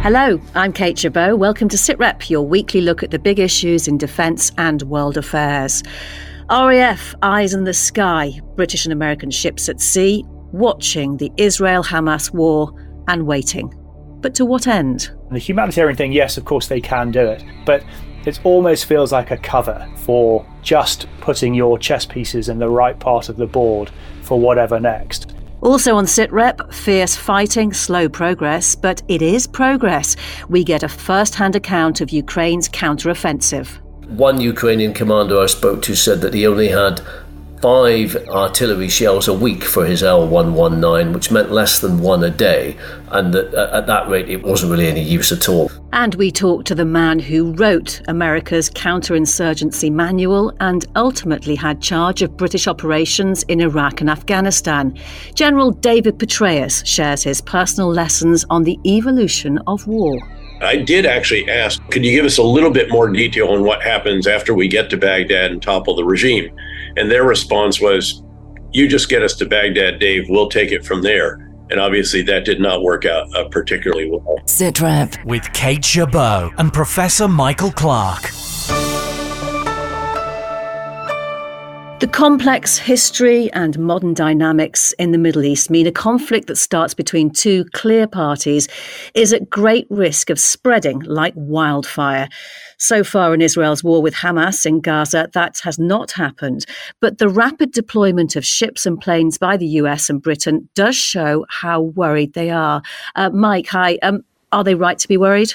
Hello, I'm Kate Chabot. Welcome to SITREP, your weekly look at the big issues in defence and world affairs. RAF eyes in the sky, British and American ships at sea, watching the Israel Hamas war and waiting. But to what end? The humanitarian thing, yes, of course they can do it, but it almost feels like a cover for just putting your chess pieces in the right part of the board for whatever next. Also on SITREP, fierce fighting, slow progress, but it is progress. We get a first hand account of Ukraine's counteroffensive. One Ukrainian commander I spoke to said that he only had five artillery shells a week for his L 119, which meant less than one a day, and that uh, at that rate it wasn't really any use at all. And we talked to the man who wrote America's counterinsurgency manual and ultimately had charge of British operations in Iraq and Afghanistan. General David Petraeus shares his personal lessons on the evolution of war. I did actually ask, could you give us a little bit more detail on what happens after we get to Baghdad and topple the regime? And their response was, you just get us to Baghdad, Dave, we'll take it from there. And obviously, that did not work out uh, particularly well. SITREP with Kate Chabot and Professor Michael Clarke. The complex history and modern dynamics in the Middle East mean a conflict that starts between two clear parties is at great risk of spreading like wildfire. So far in Israel's war with Hamas in Gaza, that has not happened. But the rapid deployment of ships and planes by the US and Britain does show how worried they are. Uh, Mike, hi. Um, are they right to be worried?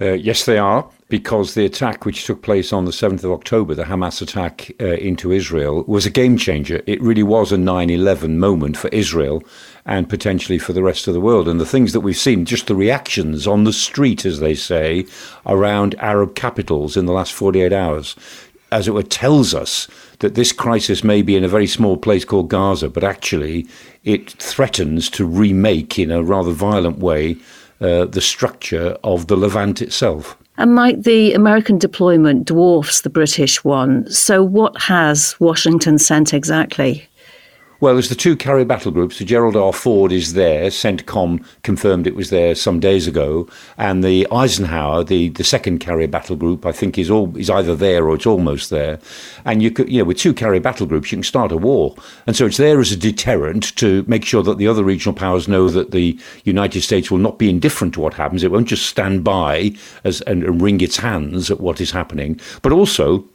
Uh, yes, they are, because the attack which took place on the 7th of October, the Hamas attack uh, into Israel, was a game changer. It really was a 9 11 moment for Israel and potentially for the rest of the world. And the things that we've seen, just the reactions on the street, as they say, around Arab capitals in the last 48 hours, as it were, tells us that this crisis may be in a very small place called Gaza, but actually it threatens to remake in a rather violent way uh, the structure of the Levant itself. And might the American deployment dwarfs the British one? So, what has Washington sent exactly? Well, there's the two carrier battle groups. The Gerald R. Ford is there. CENTCOM confirmed it was there some days ago, and the Eisenhower, the, the second carrier battle group, I think is all is either there or it's almost there. And you could, you know, with two carrier battle groups, you can start a war, and so it's there as a deterrent to make sure that the other regional powers know that the United States will not be indifferent to what happens. It won't just stand by as and, and wring its hands at what is happening, but also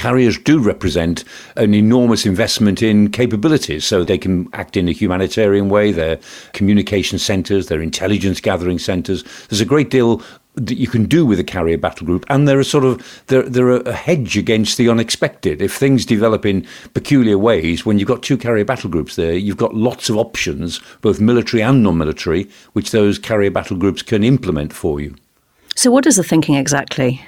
carriers do represent an enormous investment in capabilities. So they can act in a humanitarian way, they're communication centres, they're intelligence gathering centres. There's a great deal that you can do with a carrier battle group, and they're a sort of they're they're a hedge against the unexpected. If things develop in peculiar ways, when you've got two carrier battle groups there, you've got lots of options, both military and non-military, which those carrier battle groups can implement for you. So, what is the thinking exactly?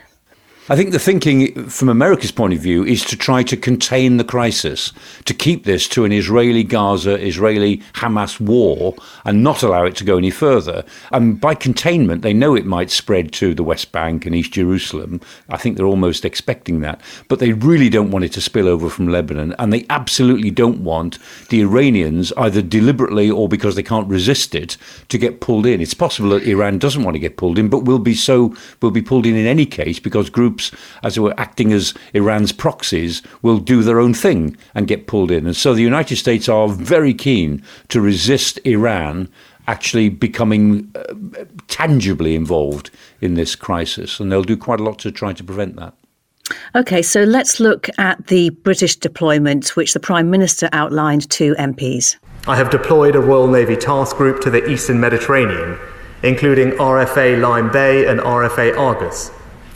I think the thinking from America's point of view is to try to contain the crisis, to keep this to an Israeli Gaza, Israeli Hamas war, and not allow it to go any further. And by containment, they know it might spread to the West Bank and East Jerusalem. I think they're almost expecting that. But they really don't want it to spill over from Lebanon. And they absolutely don't want the Iranians, either deliberately or because they can't resist it, to get pulled in. It's possible that Iran doesn't want to get pulled in, but will be so, will be pulled in in any case because groups groups, as it were, acting as Iran's proxies, will do their own thing and get pulled in. And so the United States are very keen to resist Iran actually becoming uh, tangibly involved in this crisis. And they'll do quite a lot to try to prevent that. Okay, so let's look at the British deployment, which the Prime Minister outlined to MPs. I have deployed a Royal Navy task group to the Eastern Mediterranean, including RFA Lyme Bay and RFA Argus,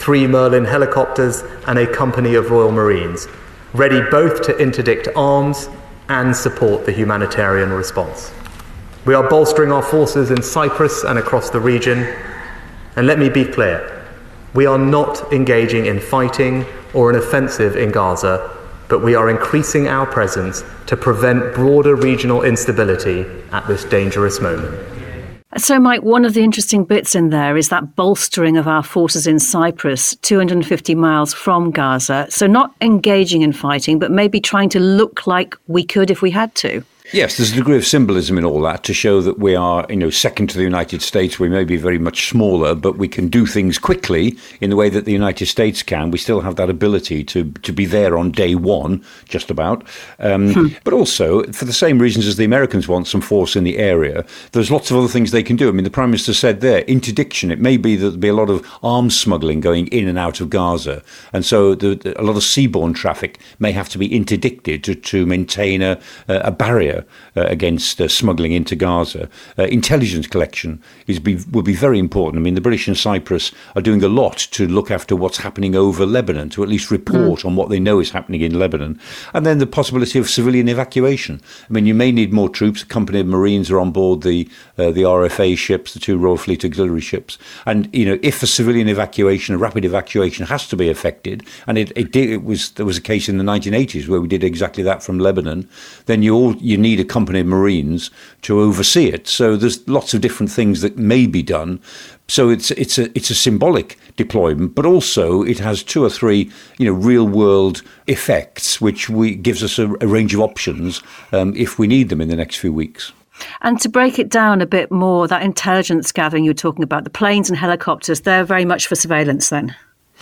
three Merlin helicopters, and a company of Royal Marines, ready both to interdict arms and support the humanitarian response. We are bolstering our forces in Cyprus and across the region. And let me be clear we are not engaging in fighting or an offensive in Gaza, but we are increasing our presence to prevent broader regional instability at this dangerous moment. So, Mike, one of the interesting bits in there is that bolstering of our forces in Cyprus, 250 miles from Gaza. So, not engaging in fighting, but maybe trying to look like we could if we had to. Yes, there's a degree of symbolism in all that to show that we are, you know, second to the United States. We may be very much smaller, but we can do things quickly in the way that the United States can. We still have that ability to, to be there on day one, just about. Um, hmm. But also, for the same reasons as the Americans want some force in the area, there's lots of other things they can do. I mean, the Prime Minister said there, interdiction. It may be that there'll be a lot of arms smuggling going in and out of Gaza. And so the, the, a lot of seaborne traffic may have to be interdicted to, to maintain a, a barrier uh, against uh, smuggling into Gaza. Uh, intelligence collection is be, will be very important. I mean, the British and Cyprus are doing a lot to look after what's happening over Lebanon, to at least report mm. on what they know is happening in Lebanon. And then the possibility of civilian evacuation. I mean, you may need more troops. A company of Marines are on board the uh, the RFA ships, the two Royal Fleet auxiliary ships. And you know, if a civilian evacuation, a rapid evacuation, has to be effected, and it, it, did, it was there was a case in the 1980s where we did exactly that from Lebanon, then you all you need a company of Marines to oversee it. So there's lots of different things that may be done. So it's it's a it's a symbolic deployment, but also it has two or three you know real world effects, which we gives us a, a range of options um, if we need them in the next few weeks. And to break it down a bit more, that intelligence gathering you're talking about, the planes and helicopters, they're very much for surveillance then?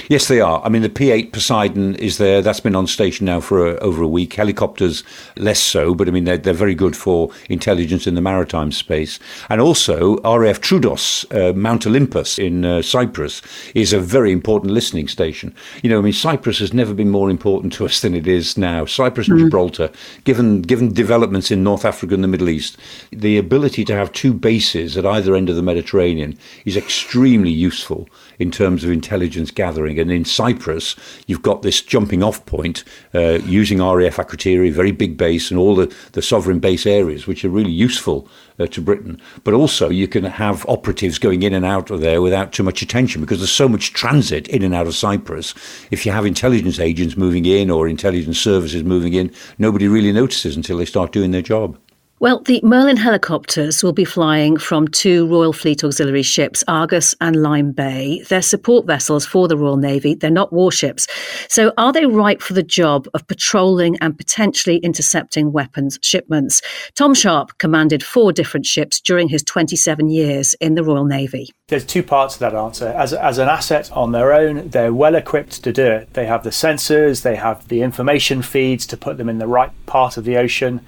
Yes, they are. I mean, the P8 Poseidon is there. That's been on station now for a, over a week. Helicopters, less so, but I mean, they're, they're very good for intelligence in the maritime space. And also, RAF Troodos, uh, Mount Olympus in uh, Cyprus, is a very important listening station. You know, I mean, Cyprus has never been more important to us than it is now. Cyprus and mm-hmm. Gibraltar, given, given developments in North Africa and the Middle East, the ability to have two bases at either end of the Mediterranean is extremely useful in terms of intelligence gathering. And in Cyprus, you've got this jumping off point uh, using RAF Akrotiri, very big base, and all the, the sovereign base areas, which are really useful uh, to Britain. But also, you can have operatives going in and out of there without too much attention because there's so much transit in and out of Cyprus. If you have intelligence agents moving in or intelligence services moving in, nobody really notices until they start doing their job. Well, the Merlin helicopters will be flying from two Royal Fleet auxiliary ships, Argus and Lyme Bay. They're support vessels for the Royal Navy. They're not warships. So, are they right for the job of patrolling and potentially intercepting weapons shipments? Tom Sharp commanded four different ships during his 27 years in the Royal Navy. There's two parts to that answer. As, as an asset on their own, they're well equipped to do it. They have the sensors, they have the information feeds to put them in the right part of the ocean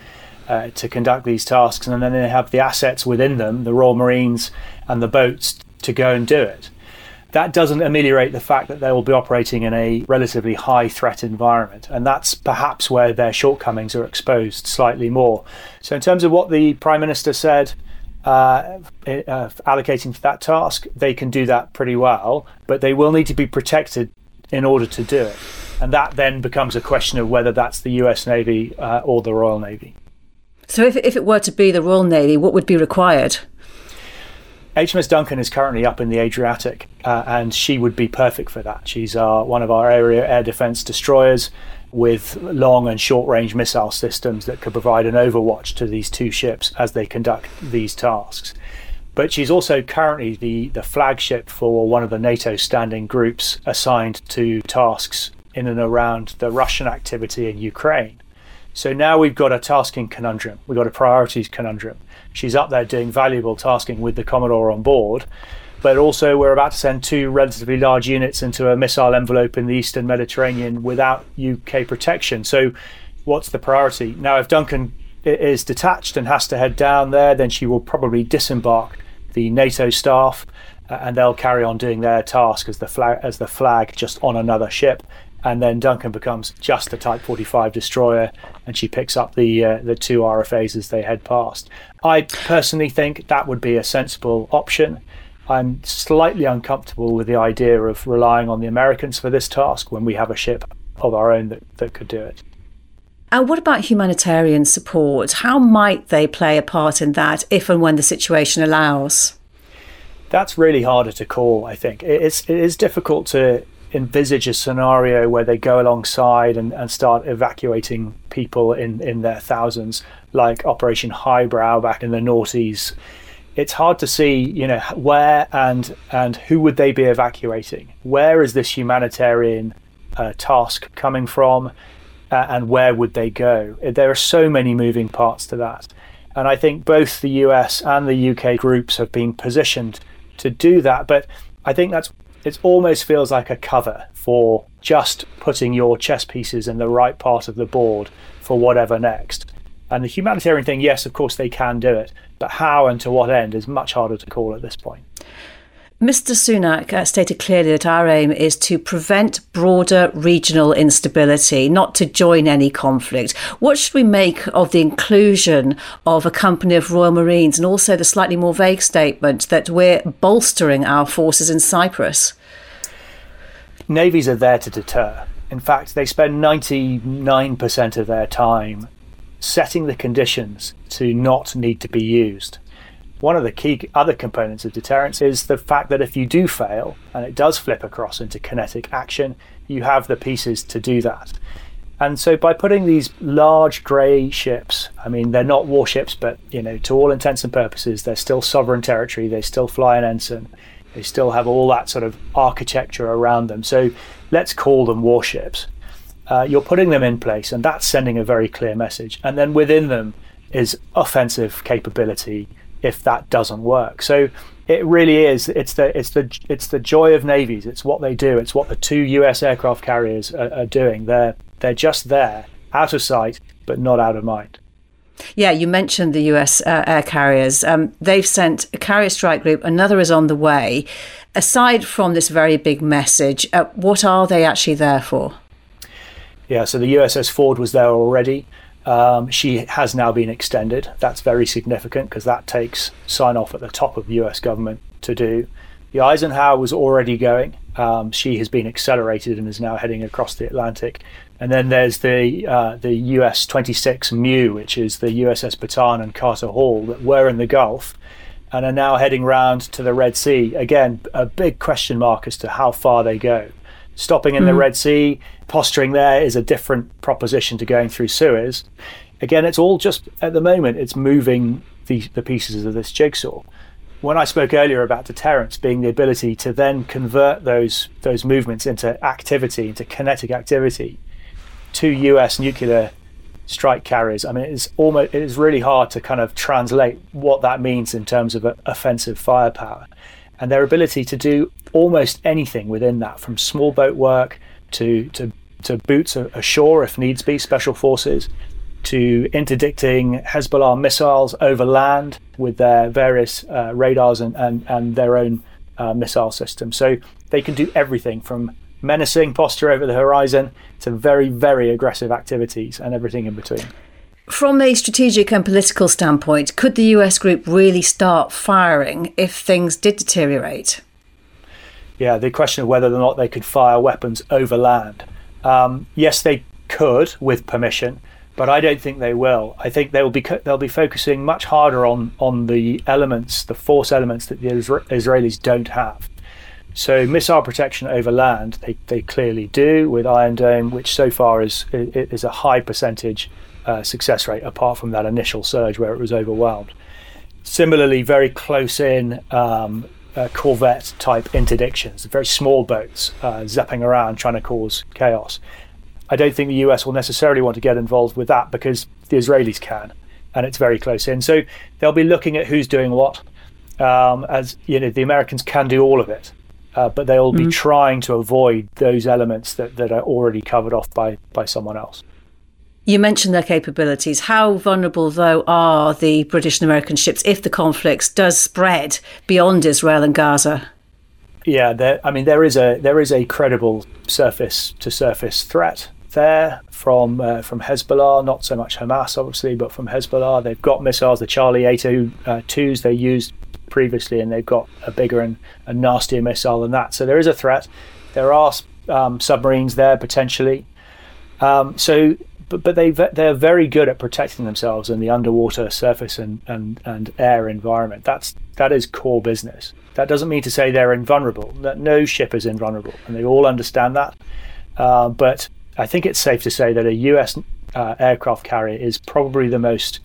uh, to conduct these tasks, and then they have the assets within them, the Royal Marines and the boats, to go and do it. That doesn't ameliorate the fact that they will be operating in a relatively high threat environment, and that's perhaps where their shortcomings are exposed slightly more. So, in terms of what the Prime Minister said, uh, uh, allocating for that task, they can do that pretty well, but they will need to be protected in order to do it. And that then becomes a question of whether that's the US Navy uh, or the Royal Navy. So, if, if it were to be the Royal Navy, what would be required? HMS Duncan is currently up in the Adriatic, uh, and she would be perfect for that. She's uh, one of our area air defence destroyers with long and short range missile systems that could provide an overwatch to these two ships as they conduct these tasks. But she's also currently the, the flagship for one of the NATO standing groups assigned to tasks in and around the Russian activity in Ukraine. So now we've got a tasking conundrum. We've got a priorities conundrum. She's up there doing valuable tasking with the Commodore on board, but also we're about to send two relatively large units into a missile envelope in the Eastern Mediterranean without UK protection. So what's the priority? Now, if Duncan is detached and has to head down there, then she will probably disembark the NATO staff uh, and they'll carry on doing their task as the flag as the flag just on another ship and then Duncan becomes just a Type 45 destroyer, and she picks up the uh, the two RFAs as they head past. I personally think that would be a sensible option. I'm slightly uncomfortable with the idea of relying on the Americans for this task when we have a ship of our own that, that could do it. And what about humanitarian support? How might they play a part in that if and when the situation allows? That's really harder to call, I think. It's, it is difficult to envisage a scenario where they go alongside and, and start evacuating people in, in their thousands, like Operation Highbrow back in the noughties. It's hard to see, you know, where and and who would they be evacuating? Where is this humanitarian uh, task coming from? uh, and where would they go? There are so many moving parts to that. And I think both the US and the UK groups have been positioned to do that. But I think that's it almost feels like a cover for just putting your chess pieces in the right part of the board for whatever next. And the humanitarian thing, yes, of course they can do it, but how and to what end is much harder to call at this point. Mr. Sunak uh, stated clearly that our aim is to prevent broader regional instability, not to join any conflict. What should we make of the inclusion of a company of Royal Marines and also the slightly more vague statement that we're bolstering our forces in Cyprus? Navies are there to deter. In fact, they spend 99% of their time setting the conditions to not need to be used one of the key other components of deterrence is the fact that if you do fail and it does flip across into kinetic action, you have the pieces to do that. And so by putting these large grey ships, I mean they're not warships, but you know, to all intents and purposes, they're still sovereign territory, they still fly an ensign, they still have all that sort of architecture around them. So let's call them warships. Uh, you're putting them in place, and that's sending a very clear message. And then within them is offensive capability, if that doesn't work. So it really is. It's the it's the it's the joy of navies. It's what they do. It's what the two U.S. aircraft carriers are, are doing. They're they're just there, out of sight, but not out of mind. Yeah, you mentioned the US uh, air carriers. Um, they've sent a carrier strike group, another is on the way. Aside from this very big message, uh, what are they actually there for? Yeah, so the USS Ford was there already. Um, she has now been extended. That's very significant because that takes sign off at the top of the US government to do. The Eisenhower was already going. Um, she has been accelerated and is now heading across the Atlantic. And then there's the uh, the US 26 MEU, which is the USS Bataan and Carter Hall that were in the Gulf and are now heading round to the Red Sea. Again, a big question mark as to how far they go. Stopping in mm. the Red Sea, posturing there is a different proposition to going through Suez. Again, it's all just at the moment, it's moving the, the pieces of this jigsaw. When I spoke earlier about deterrence being the ability to then convert those those movements into activity, into kinetic activity, to US nuclear strike carriers. I mean, it's almost it is really hard to kind of translate what that means in terms of offensive firepower and their ability to do almost anything within that, from small boat work to to to boots ashore if needs be, special forces, to interdicting Hezbollah missiles over land with their various uh, radars and, and, and their own uh, missile system. So they can do everything from menacing posture over the horizon to very, very aggressive activities and everything in between. From a strategic and political standpoint, could the US group really start firing if things did deteriorate? Yeah, the question of whether or not they could fire weapons over land. Um, yes, they could with permission, but I don't think they will. I think they will be they'll be focusing much harder on on the elements, the force elements that the Israelis don't have. So missile protection over land, they, they clearly do with Iron Dome, which so far is is a high percentage uh, success rate, apart from that initial surge where it was overwhelmed. Similarly, very close in um, uh, corvette type interdictions, very small boats uh, zapping around trying to cause chaos. I don't think the US will necessarily want to get involved with that because the Israelis can, and it's very close in. So they'll be looking at who's doing what. Um, as you know, the Americans can do all of it, uh, but they'll mm-hmm. be trying to avoid those elements that, that are already covered off by by someone else. You mentioned their capabilities. How vulnerable, though, are the British and American ships if the conflict does spread beyond Israel and Gaza? Yeah, there, I mean there is a there is a credible surface to surface threat there from uh, from Hezbollah. Not so much Hamas, obviously, but from Hezbollah. They've got missiles, the Charlie 82s uh, they used previously, and they've got a bigger and a nastier missile than that. So there is a threat. There are um, submarines there potentially. Um, so but but they they're very good at protecting themselves in the underwater surface and, and, and air environment. That's that is core business. That doesn't mean to say they're invulnerable. That no ship is invulnerable, and they all understand that. Uh, but I think it's safe to say that a U.S. Uh, aircraft carrier is probably the most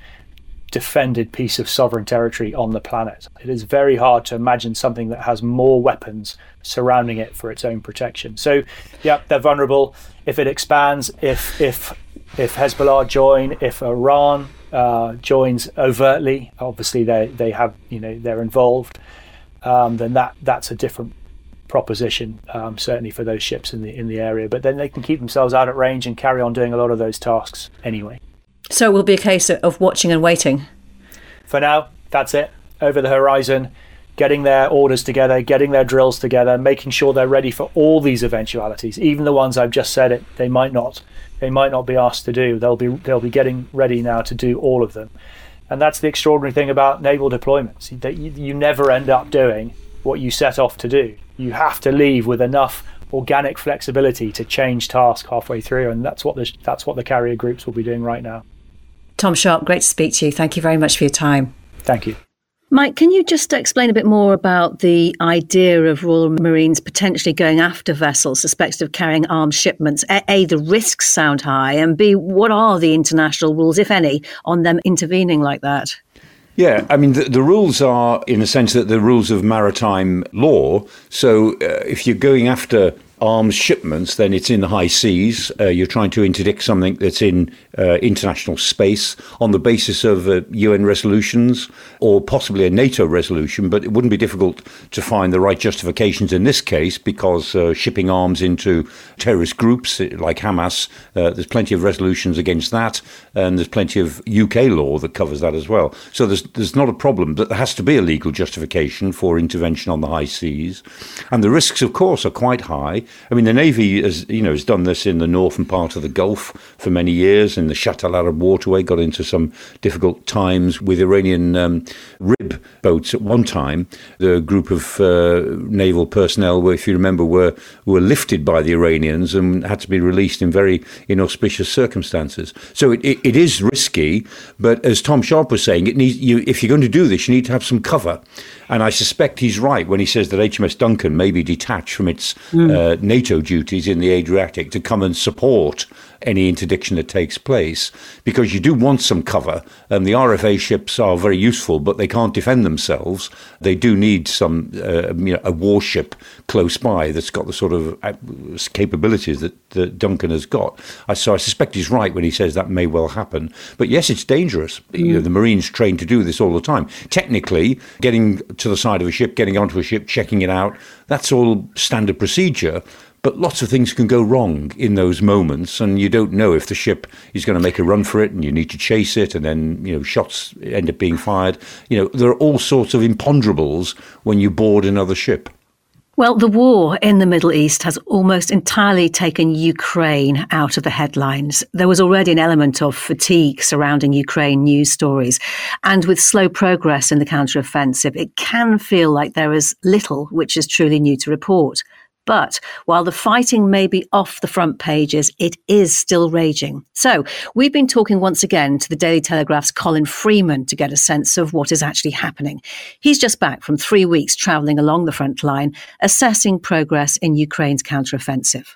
defended piece of sovereign territory on the planet. It is very hard to imagine something that has more weapons surrounding it for its own protection. So, yeah, they're vulnerable. If it expands, if if If Hezbollah join, if Iran uh, joins overtly, obviously they they have you know they're involved, um, then that that's a different proposition, um, certainly for those ships in the in the area. But then they can keep themselves out at range and carry on doing a lot of those tasks anyway. So it will be a case of watching and waiting. For now, that's it. Over the horizon, getting their orders together, getting their drills together, making sure they're ready for all these eventualities, even the ones I've just said it they might not they might not be asked to do. They'll be they'll be getting ready now to do all of them. And that's the extraordinary thing about naval deployments. That you, you never end up doing what you set off to do. You have to leave with enough organic flexibility to change task halfway through, and that's what the that's what the carrier groups will be doing right now. Tom Sharp, great to speak to you. Thank you very much for your time. Thank you. Mike, can you just explain a bit more about the idea of Royal Marines potentially going after vessels suspected of carrying arms shipments? A, a, the risks sound high, and B, what are the international rules, if any, on them intervening like that? Yeah, I mean, the, the, rules are, in a sense, that the rules of maritime law. So uh, if you're going after arms shipments, then it's in the high seas. Uh, you're trying to interdict something that's in uh, international space on the basis of uh, UN resolutions or possibly a NATO resolution. But it wouldn't be difficult to find the right justifications in this case because uh, shipping arms into terrorist groups uh, like Hamas, uh, there's plenty of resolutions against that, and there's plenty of UK law that covers that as well. So there's there's not a problem, but there has to be a legal justification for intervention on the high seas, and the risks, of course, are quite high. I mean, the Navy has, you know, has done this in the northern part of the Gulf for many years, in the Shatt al Arab waterway, got into some difficult times with Iranian um, rib boats at one time. The group of uh, naval personnel, if you remember, were were lifted by the Iranians and had to be released in very inauspicious circumstances. So it, it, it is risky, but as Tom Sharp was saying, it needs you if you're going to do this, you need to have some cover. And I suspect he's right when he says that HMS Duncan may be detached from its mm. uh, NATO duties in the Adriatic to come and support any interdiction that takes place because you do want some cover. And the RFA ships are very useful, but they can't defend themselves. They do need some, uh, you know, a warship close by that's got the sort of uh, capabilities that, that Duncan has got. So I suspect he's right when he says that may well happen. But yes, it's dangerous. Mm. You know, the Marines train to do this all the time. Technically, getting to the side of a ship, getting onto a ship, checking it out, that's all standard procedure. But lots of things can go wrong in those moments, and you don't know if the ship is going to make a run for it, and you need to chase it, and then you know shots end up being fired. You know there are all sorts of imponderables when you board another ship. Well, the war in the Middle East has almost entirely taken Ukraine out of the headlines. There was already an element of fatigue surrounding Ukraine news stories. And with slow progress in the counteroffensive, it can feel like there is little which is truly new to report. But while the fighting may be off the front pages, it is still raging. So we've been talking once again to the Daily Telegraph's Colin Freeman to get a sense of what is actually happening. He's just back from three weeks travelling along the front line, assessing progress in Ukraine's counteroffensive.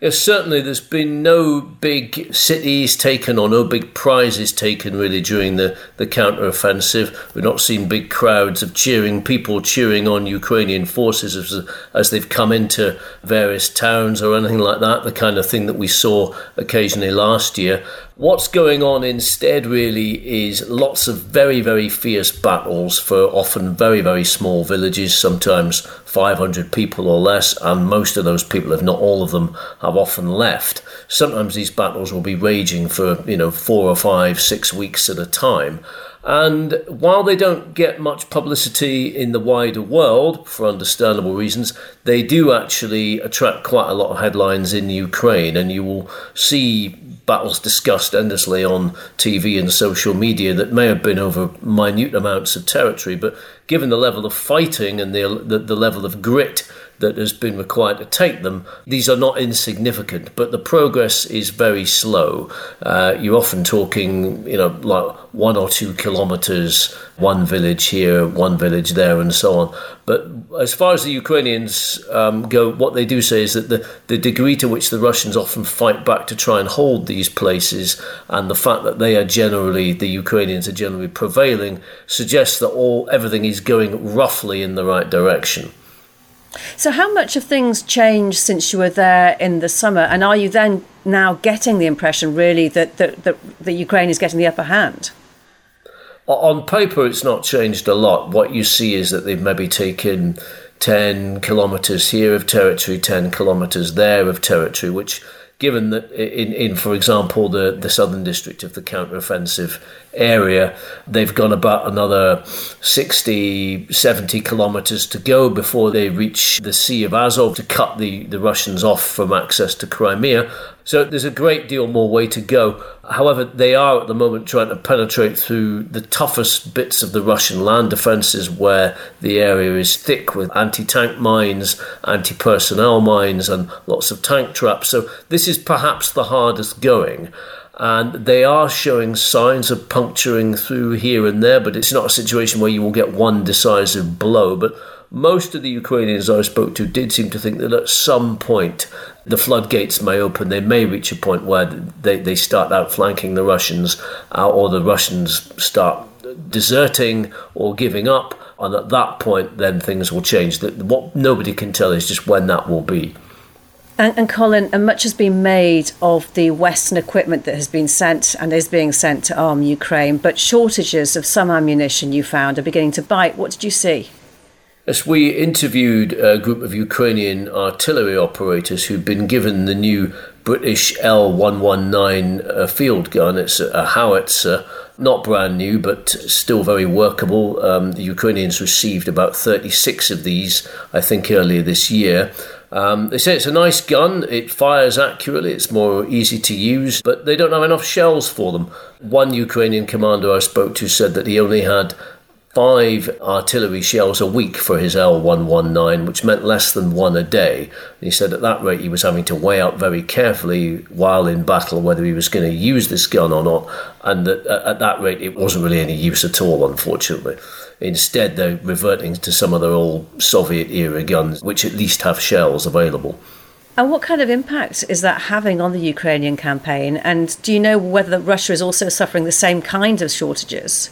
Yes, certainly there's been no big cities taken or no big prizes taken really during the, the counter-offensive. We've not seen big crowds of cheering, people cheering on Ukrainian forces as, as they've come into various towns or anything like that, the kind of thing that we saw occasionally last year. What's going on instead really is lots of very, very fierce battles for often very, very small villages, sometimes 500 people or less, and most of those people, if not all of them, have often left. Sometimes these battles will be raging for, you know, four or five, six weeks at a time. And while they don't get much publicity in the wider world, for understandable reasons, they do actually attract quite a lot of headlines in Ukraine. And you will see battles discussed endlessly on TV and social media that may have been over minute amounts of territory, but given the level of fighting and the, the, the level of grit that has been required to take them, these are not insignificant, but the progress is very slow. Uh, you're often talking, you know, like one or two kilometers, one village here, one village there, and so on. But as far as the Ukrainians um, go, what they do say is that the, the degree to which the Russians often fight back to try and hold these places, and the fact that they are generally, the Ukrainians are generally prevailing, suggests that all everything is going roughly in the right direction. So, how much have things changed since you were there in the summer? And are you then now getting the impression, really, that, that, that, Ukraine is getting the upper hand? On paper, it's not changed a lot. What you see is that they've maybe taken 10 kilometres here of territory, 10 kilometres there of territory, which given that in, in for example, the, the southern district of the counteroffensive area, they've got about another 60, 70 kilometres to go before they reach the Sea of Azov to cut the, the Russians off from access to Crimea. So there's a great deal more way to go. However, they are at the moment trying to penetrate through the toughest bits of the Russian land defences where the area is thick with anti tank mines, anti personnel mines, and lots of tank traps. So this is perhaps the hardest going. And they are showing signs of puncturing through here and there, but it's not a situation where you will get one decisive blow. But most of the Ukrainians I spoke to did seem to think that at some point the floodgates may open. They may reach a point where they, they start outflanking the Russians, uh, or the Russians start deserting or giving up. And at that point, then things will change. What nobody can tell is just when that will be. And, and, Colin, and much has been made of the Western equipment that has been sent and is being sent to arm Ukraine, but shortages of some ammunition you found are beginning to bite. What did you see? As we interviewed a group of Ukrainian artillery operators who'd been given the new British L 119 uh, field gun. It's a, howitzer, not brand new, but still very workable. Um, the Ukrainians received about 36 of these, I think, earlier this year. Um, they say it's a nice gun, it fires accurately, it's more easy to use, but they don't have enough shells for them. One Ukrainian commander I spoke to said that he only had five artillery shells a week for his L119, which meant less than one a day. And he said at that rate he was having to weigh out very carefully while in battle whether he was going to use this gun or not, and that at that rate it wasn't really any use at all, unfortunately. Instead, they're reverting to some of their old Soviet era guns, which at least have shells available. And what kind of impact is that having on the Ukrainian campaign? And do you know whether Russia is also suffering the same kind of shortages?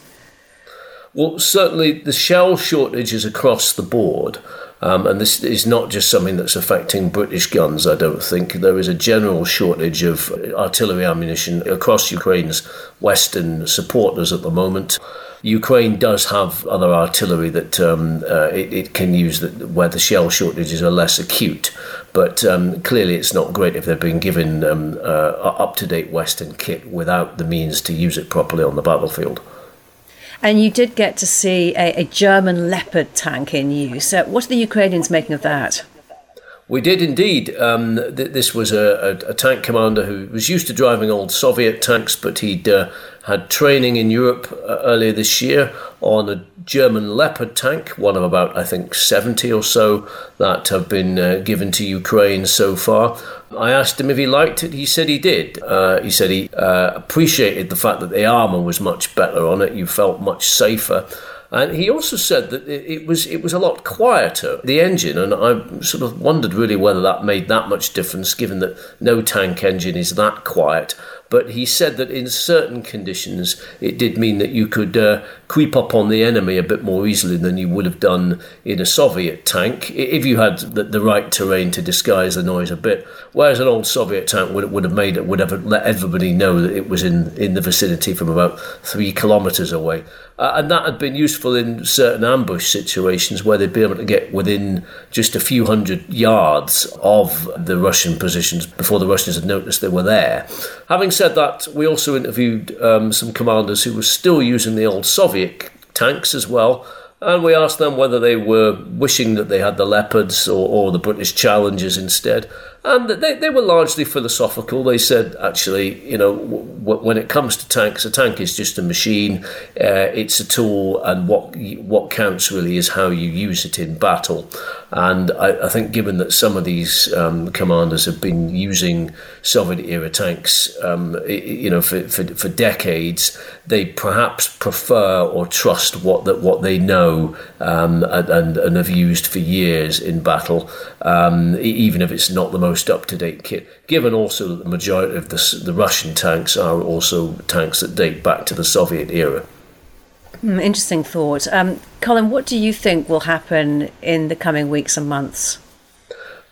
Well, certainly the shell shortage is across the board. Um, and this is not just something that's affecting British guns, I don't think. There is a general shortage of artillery ammunition across Ukraine's western supporters at the moment. Ukraine does have other artillery that um, uh, it, it, can use that, where the shell shortages are less acute. But um, clearly, it's not great if they're being given um, uh, up to date Western kit without the means to use it properly on the battlefield. And you did get to see a, a German Leopard tank in use. Uh, what are the Ukrainians making of that? We did indeed. Um, th- this was a, a, a, tank commander who was used to driving old Soviet tanks, but he'd uh, had training in Europe uh, earlier this year on a German Leopard tank, one of about, I think, 70 or so that have been uh, given to Ukraine so far. I asked him if he liked it. He said he did. Uh, he said he uh, appreciated the fact that the armour was much better on it. You felt much safer. And he also said that it was it was a lot quieter the engine, and I sort of wondered really whether that made that much difference, given that no tank engine is that quiet. But he said that in certain conditions, it did mean that you could uh, creep up on the enemy a bit more easily than you would have done in a Soviet tank if you had the, the right terrain to disguise the noise a bit. Whereas an old Soviet tank would, would have made it would have let everybody know that it was in, in the vicinity from about three kilometres away. Uh, and that had been useful in certain ambush situations where they'd be able to get within just a few hundred yards of the Russian positions before the Russians had noticed they were there. Having said that, we also interviewed um, some commanders who were still using the old Soviet tanks as well. And we asked them whether they were wishing that they had the Leopards or, or the British Challengers instead. And they, they were largely philosophical. They said, actually, you know, w- when it comes to tanks, a tank is just a machine. Uh, it's a tool, and what what counts really is how you use it in battle. And I, I think, given that some of these um, commanders have been using Soviet era tanks, um, you know, for, for, for decades, they perhaps prefer or trust what that what they know um, and, and have used for years in battle, um, even if it's not the most most up to date kit, given also that the majority of the, the Russian tanks are also tanks that date back to the Soviet era. Mm, interesting thought. Um, Colin, what do you think will happen in the coming weeks and months?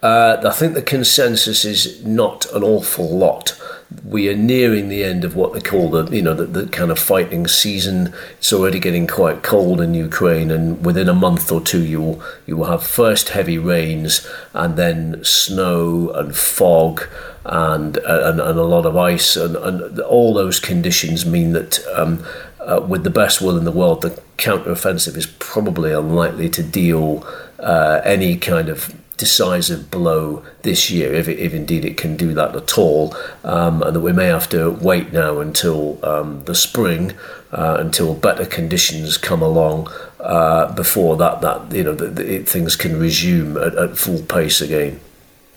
Uh, I think the consensus is not an awful lot. We are nearing the end of what they call the, you know, the, the kind of fighting season. It's already getting quite cold in Ukraine, and within a month or two, you will you will have first heavy rains, and then snow and fog, and and, and a lot of ice, and, and all those conditions mean that. Um, uh, with the best will in the world, the counteroffensive is probably unlikely to deal uh, any kind of decisive blow this year, if, if indeed it can do that at all, um, and that we may have to wait now until um, the spring, uh, until better conditions come along uh, before that, that you know, the, the, things can resume at, at full pace again.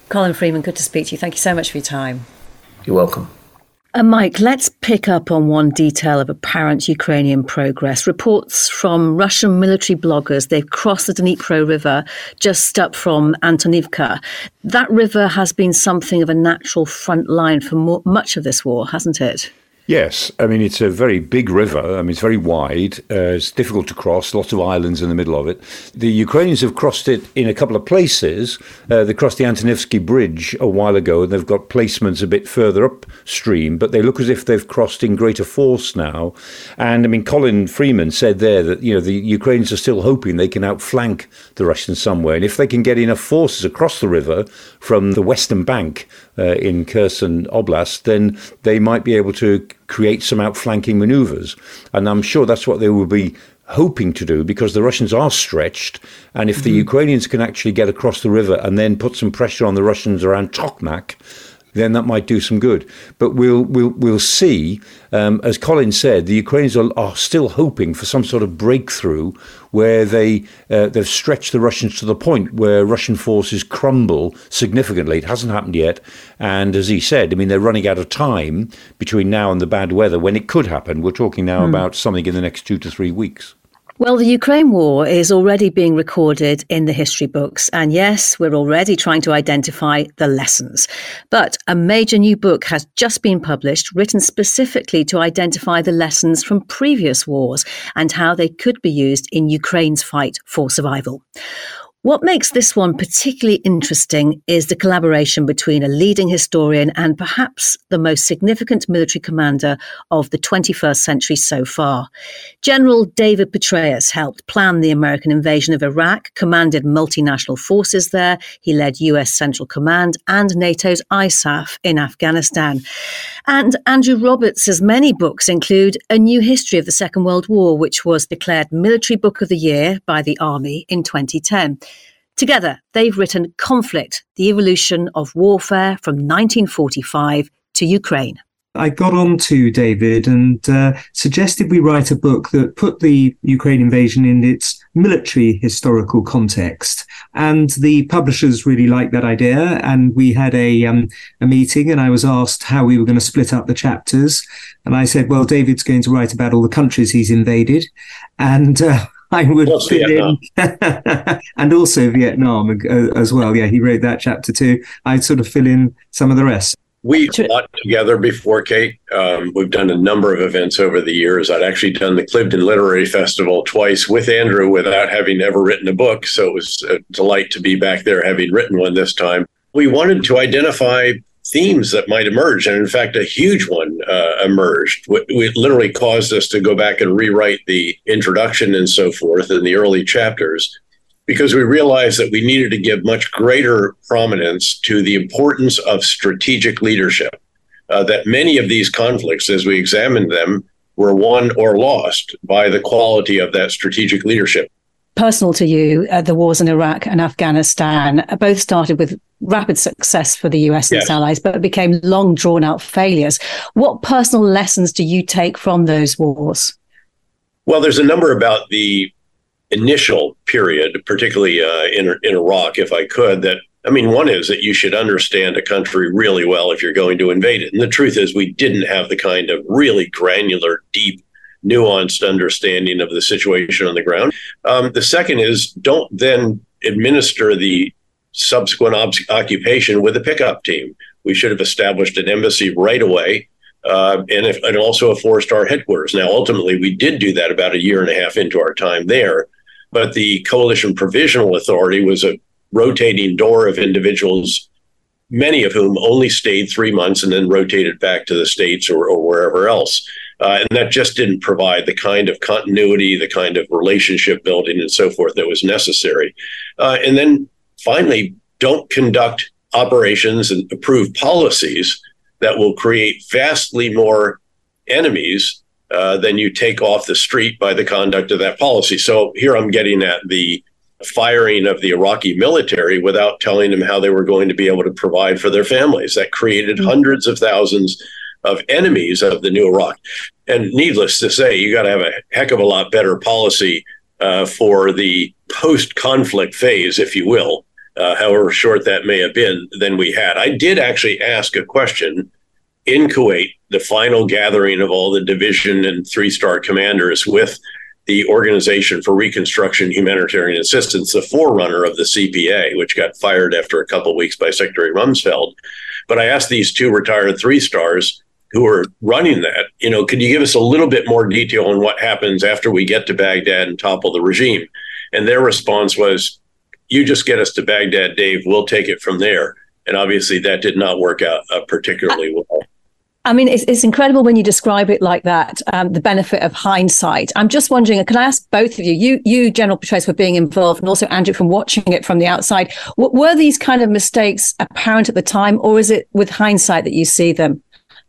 Colin Freeman, good to speak to you. Thank you so much for your time. You're welcome. Uh, Mike, let's pick up on one detail of apparent Ukrainian progress. Reports from Russian military bloggers, they've crossed the Dnipro River just up from Antonivka. That river has been something of a natural front line for more, much of this war, hasn't it? Yes, I mean it's a very big river. I mean it's very wide. Uh, it's difficult to cross. Lots of islands in the middle of it. The Ukrainians have crossed it in a couple of places. Uh, they crossed the Antonivsky Bridge a while ago, and they've got placements a bit further upstream. But they look as if they've crossed in greater force now. And I mean, Colin Freeman said there that you know the Ukrainians are still hoping they can outflank the Russians somewhere, and if they can get enough forces across the river from the western bank uh, in Kherson Oblast, then they might be able to create some outflanking maneuvers. And I'm sure that's what they will be hoping to do because the Russians are stretched. And if mm-hmm. the Ukrainians can actually get across the river and then put some pressure on the Russians around Tokmak, then that might do some good. But we'll we'll we'll see. Um, as Colin said, the Ukrainians are, are, still hoping for some sort of breakthrough where they uh, they've stretched the Russians to the point where Russian forces crumble significantly. It hasn't happened yet, and as he said, I mean they're running out of time between now and the bad weather when it could happen. We're talking now mm. about something in the next two to three weeks. Well, the Ukraine war is already being recorded in the history books. And yes, we're already trying to identify the lessons. But a major new book has just been published, written specifically to identify the lessons from previous wars and how they could be used in Ukraine's fight for survival. What makes this one particularly interesting is the collaboration between a leading historian and perhaps the most significant military commander of the 21st century so far. General David Petraeus helped plan the American invasion of Iraq, commanded multinational forces there, he led US Central Command and NATO's ISAF in Afghanistan. And Andrew Roberts' many books include A New History of the Second World War, which was declared Military Book of the Year by the Army in 2010. Together, they've written Conflict, the Evolution of Warfare from 1945 to Ukraine. I got on to David and uh, suggested we write a book that put the Ukraine invasion in its military historical context. And the publishers really liked that idea. And we had a, um, a meeting and I was asked how we were going to split up the chapters. And I said, well, David's going to write about all the countries he's invaded. And uh, I would Plus fill Vietnam. in, and also Vietnam uh, as well. Yeah, he wrote that chapter too. I'd sort of fill in some of the rest. We fought together before, Kate. Um, we've done a number of events over the years. I'd actually done the Cliveden Literary Festival twice with Andrew without having ever written a book. So it was a delight to be back there having written one this time. We wanted to identify themes that might emerge. And in fact, a huge one uh, emerged. It literally caused us to go back and rewrite the introduction and so forth in the early chapters because we realized that we needed to give much greater prominence to the importance of strategic leadership. Uh, that many of these conflicts, as we examined them, were won or lost by the quality of that strategic leadership personal to you, uh, the wars in Iraq and Afghanistan uh, both started with rapid success for the US and yes. its allies, but became long drawn out failures. What personal lessons do you take from those wars? Well, there's a number about the initial period, particularly uh, in, in Iraq, if I could, that I mean, one is that you should understand a country really well if you're going to invade it. And the truth is, we didn't have the kind of really granular, deep nuanced understanding of the situation on the ground. Um, the second is don't then administer the subsequent ob- occupation with a pickup team. We should have established an embassy right away. uh, and, if, and also a four star headquarters. Now, ultimately, we did do that about a year and a half into our time there, but the Coalition Provisional Authority was a rotating door of individuals, many of whom only stayed three months and then rotated back to the States or, or wherever else. Uh, and that just didn't provide the kind of continuity, the kind of relationship building, and so forth that was necessary. Uh, and then finally, don't conduct operations and approve policies that will create vastly more enemies uh, than you take off the street by the conduct of that policy. So here I'm getting at the firing of the Iraqi military without telling them how they were going to be able to provide for their families. That created mm-hmm. hundreds of thousands of enemies of the new Iraq. And needless to say, you got to have a heck of a lot better policy uh, for the post conflict phase, if you will, uh, however short that may have been, than we had. I did actually ask a question in Kuwait, the final gathering of all the division and three star commanders with the Organization for Reconstruction Humanitarian Assistance, the forerunner of the CPA, which got fired after a couple weeks by Secretary Rumsfeld. But I asked these two retired three stars who are running that, you know, could you give us a little bit more detail on what happens after we get to Baghdad and topple the regime? And their response was, you just get us to Baghdad, Dave, we'll take it from there. And obviously that did not work out uh, particularly well. I mean, it's, it's incredible when you describe it like that, um, the benefit of hindsight. I'm just wondering, can I ask both of you, you, you General Petraeus, for being involved, and also Andrew from watching it from the outside, were these kind of mistakes apparent at the time, or is it with hindsight that you see them?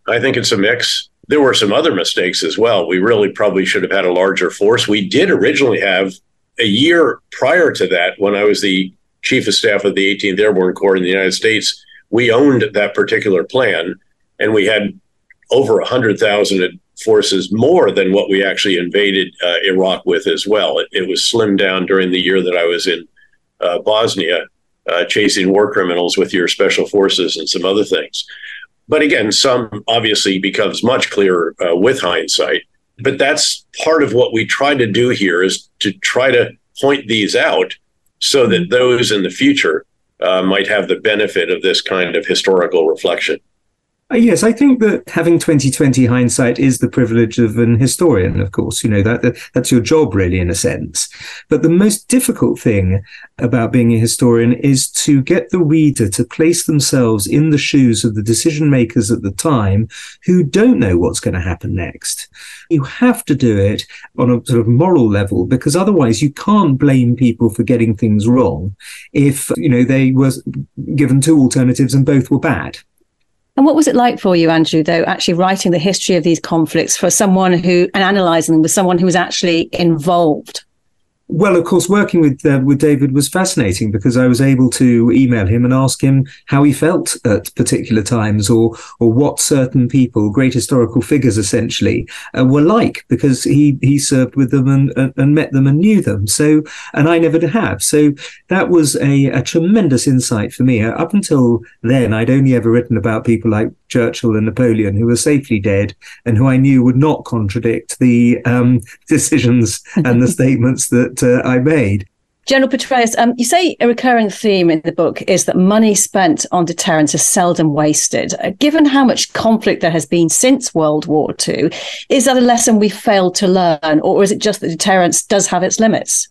I think it's a mix. There were some other mistakes as well. We really probably should have had a larger force. We did originally have a year prior to that, when I was the chief of staff of the 18th Airborne Corps in the United States, we owned that particular plan and we had over 100,000 forces more than what we actually invaded uh, Iraq with as well. It, it, was slimmed down during the year that I was in uh, Bosnia, uh, chasing war criminals with your special forces and some other things. But again, some obviously becomes much clearer uh, with hindsight. But that's part of what we try to do here is to try to point these out so that those in the future uh, might have the benefit of this kind of historical reflection. Uh, yes, I think that having 2020 hindsight is the privilege of an historian, of course. You know, that, that, that's your job, really, in a sense. But the most difficult thing about being a historian is to get the reader to place themselves in the shoes of the decision makers at the time who don't know what's going to happen next. You have to do it on a sort of moral level because otherwise you can't blame people for getting things wrong if, you know, they were given two alternatives and both were bad. And what was it like for you, Andrew, though, actually writing the history of these conflicts for someone who, and analysing them with someone who was actually involved? Well, of course, working with uh, with David was fascinating because I was able to email him and ask him how he felt at particular times, or or what certain people, great historical figures, essentially, uh, were like because he he served with them and, and, and met them and knew them. So, and I never have. So that was a, a tremendous insight for me. Uh, up until then, I'd only ever written about people like Churchill and Napoleon, who were safely dead and who I knew would not contradict the um, decisions and the statements that uh, I made. General Petraeus, um, you say a recurring theme in the book is that money spent on deterrence is seldom wasted. Uh, given how much conflict there has been since World War II, is that a lesson we failed to learn, or is it just that deterrence does have its limits?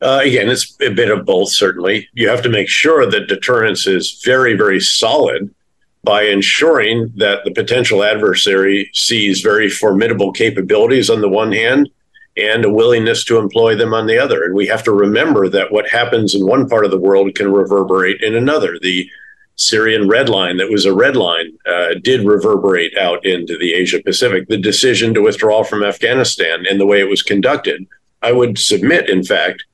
Uh, again, it's a bit of both, certainly. You have to make sure that deterrence is very, very solid by ensuring that the potential adversary sees very formidable capabilities on the one hand and a willingness to employ them on the other. And we have to remember that what happens in one part of the world can reverberate in another. The Syrian red line, that was a red line, uh, did reverberate out into the Asia Pacific. The decision to withdraw from Afghanistan and the way it was conducted, I would submit, in fact,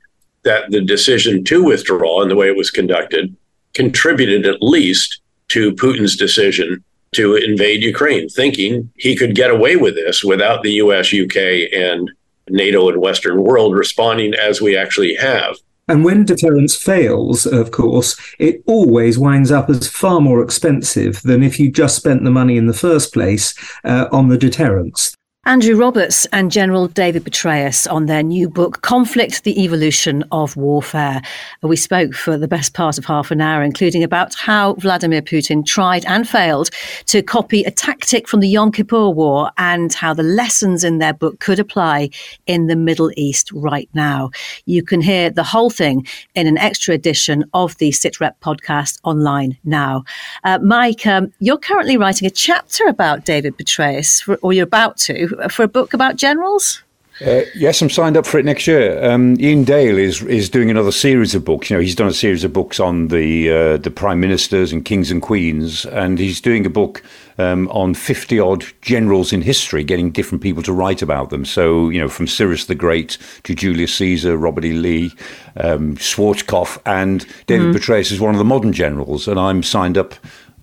that the decision to withdraw and the way it was conducted contributed at least to Putin's decision to invade Ukraine, thinking he could get away with this without the US, UK, and NATO and Western world responding as we actually have. And when deterrence fails, of course, it always winds up as far more expensive than if you just spent the money in the first place uh, on the deterrence. Andrew Roberts and General David Petraeus on their new book, Conflict The Evolution of Warfare. We spoke for the best part of half an hour, including about how Vladimir Putin tried and failed to copy a tactic from the Yom Kippur War and how the lessons in their book could apply in the Middle East right now. You can hear the whole thing in an extra edition of the SITREP podcast online now. Uh, Mike, um, you're currently writing a chapter about David Petraeus, or you're about to for a book about generals? Uh, yes, I'm signed up for it next year. Um, Iain Dale is is doing another series of books. You know, he's done a series of books on the uh, the prime ministers and kings and queens, and he's doing a book um, on 50 odd generals in history, getting different people to write about them. So, you know, from Cyrus the Great to Julius Caesar, Robert E. Lee, um, Schwarzkopf, and David mm. Petraeus is one of the modern generals, and I'm signed up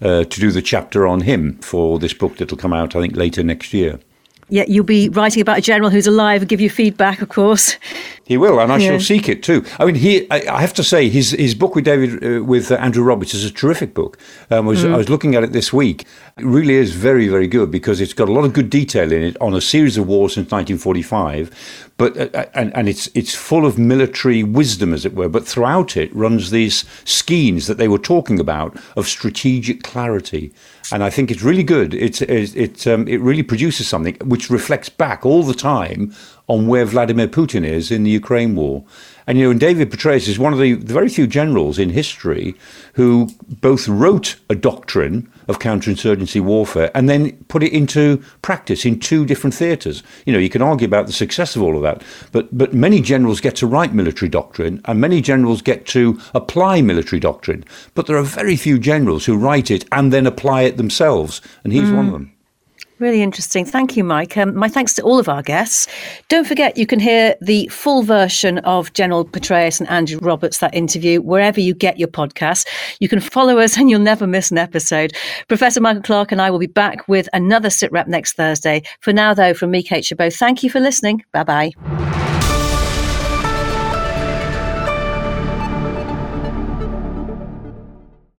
uh, to do the chapter on him for this book that'll come out, I think, later next year. Yeah, you'll be writing about a general who's alive and give you feedback, of course. He will, and I yeah. shall seek it too. I mean, he. I, I have to say, his his book with David uh, with uh, Andrew Roberts is a terrific book. Um, was, mm. I was looking at it this week. It really is very, very good because it's got a lot of good detail in it on a series of wars since 1945, but uh, uh, and, and it's it's full of military wisdom, as it were. But throughout it runs these skeins that they were talking about of strategic clarity and I think it's really good. It's, it it, um, it really produces something which reflects back all the time on where Vladimir Putin is in the Ukraine war. And you know, and David Petraeus is one of the, the very few generals in history who both wrote a doctrine of counterinsurgency warfare and then put it into practice in two different theatres. You know, you can argue about the success of all of that, but but many generals get to write military doctrine and many generals get to apply military doctrine. But there are very few generals who write it and then apply it themselves, and he's mm. one of them. Really interesting. Thank you, Mike. Um, my thanks to all of our guests. Don't forget, you can hear the full version of General Petraeus and Andrew Roberts, that interview, wherever you get your podcasts. You can follow us and you'll never miss an episode. Professor Michael Clarke and I will be back with another SITREP next Thursday. For now, though, from me, Kate Chabot, thank you for listening. Bye bye.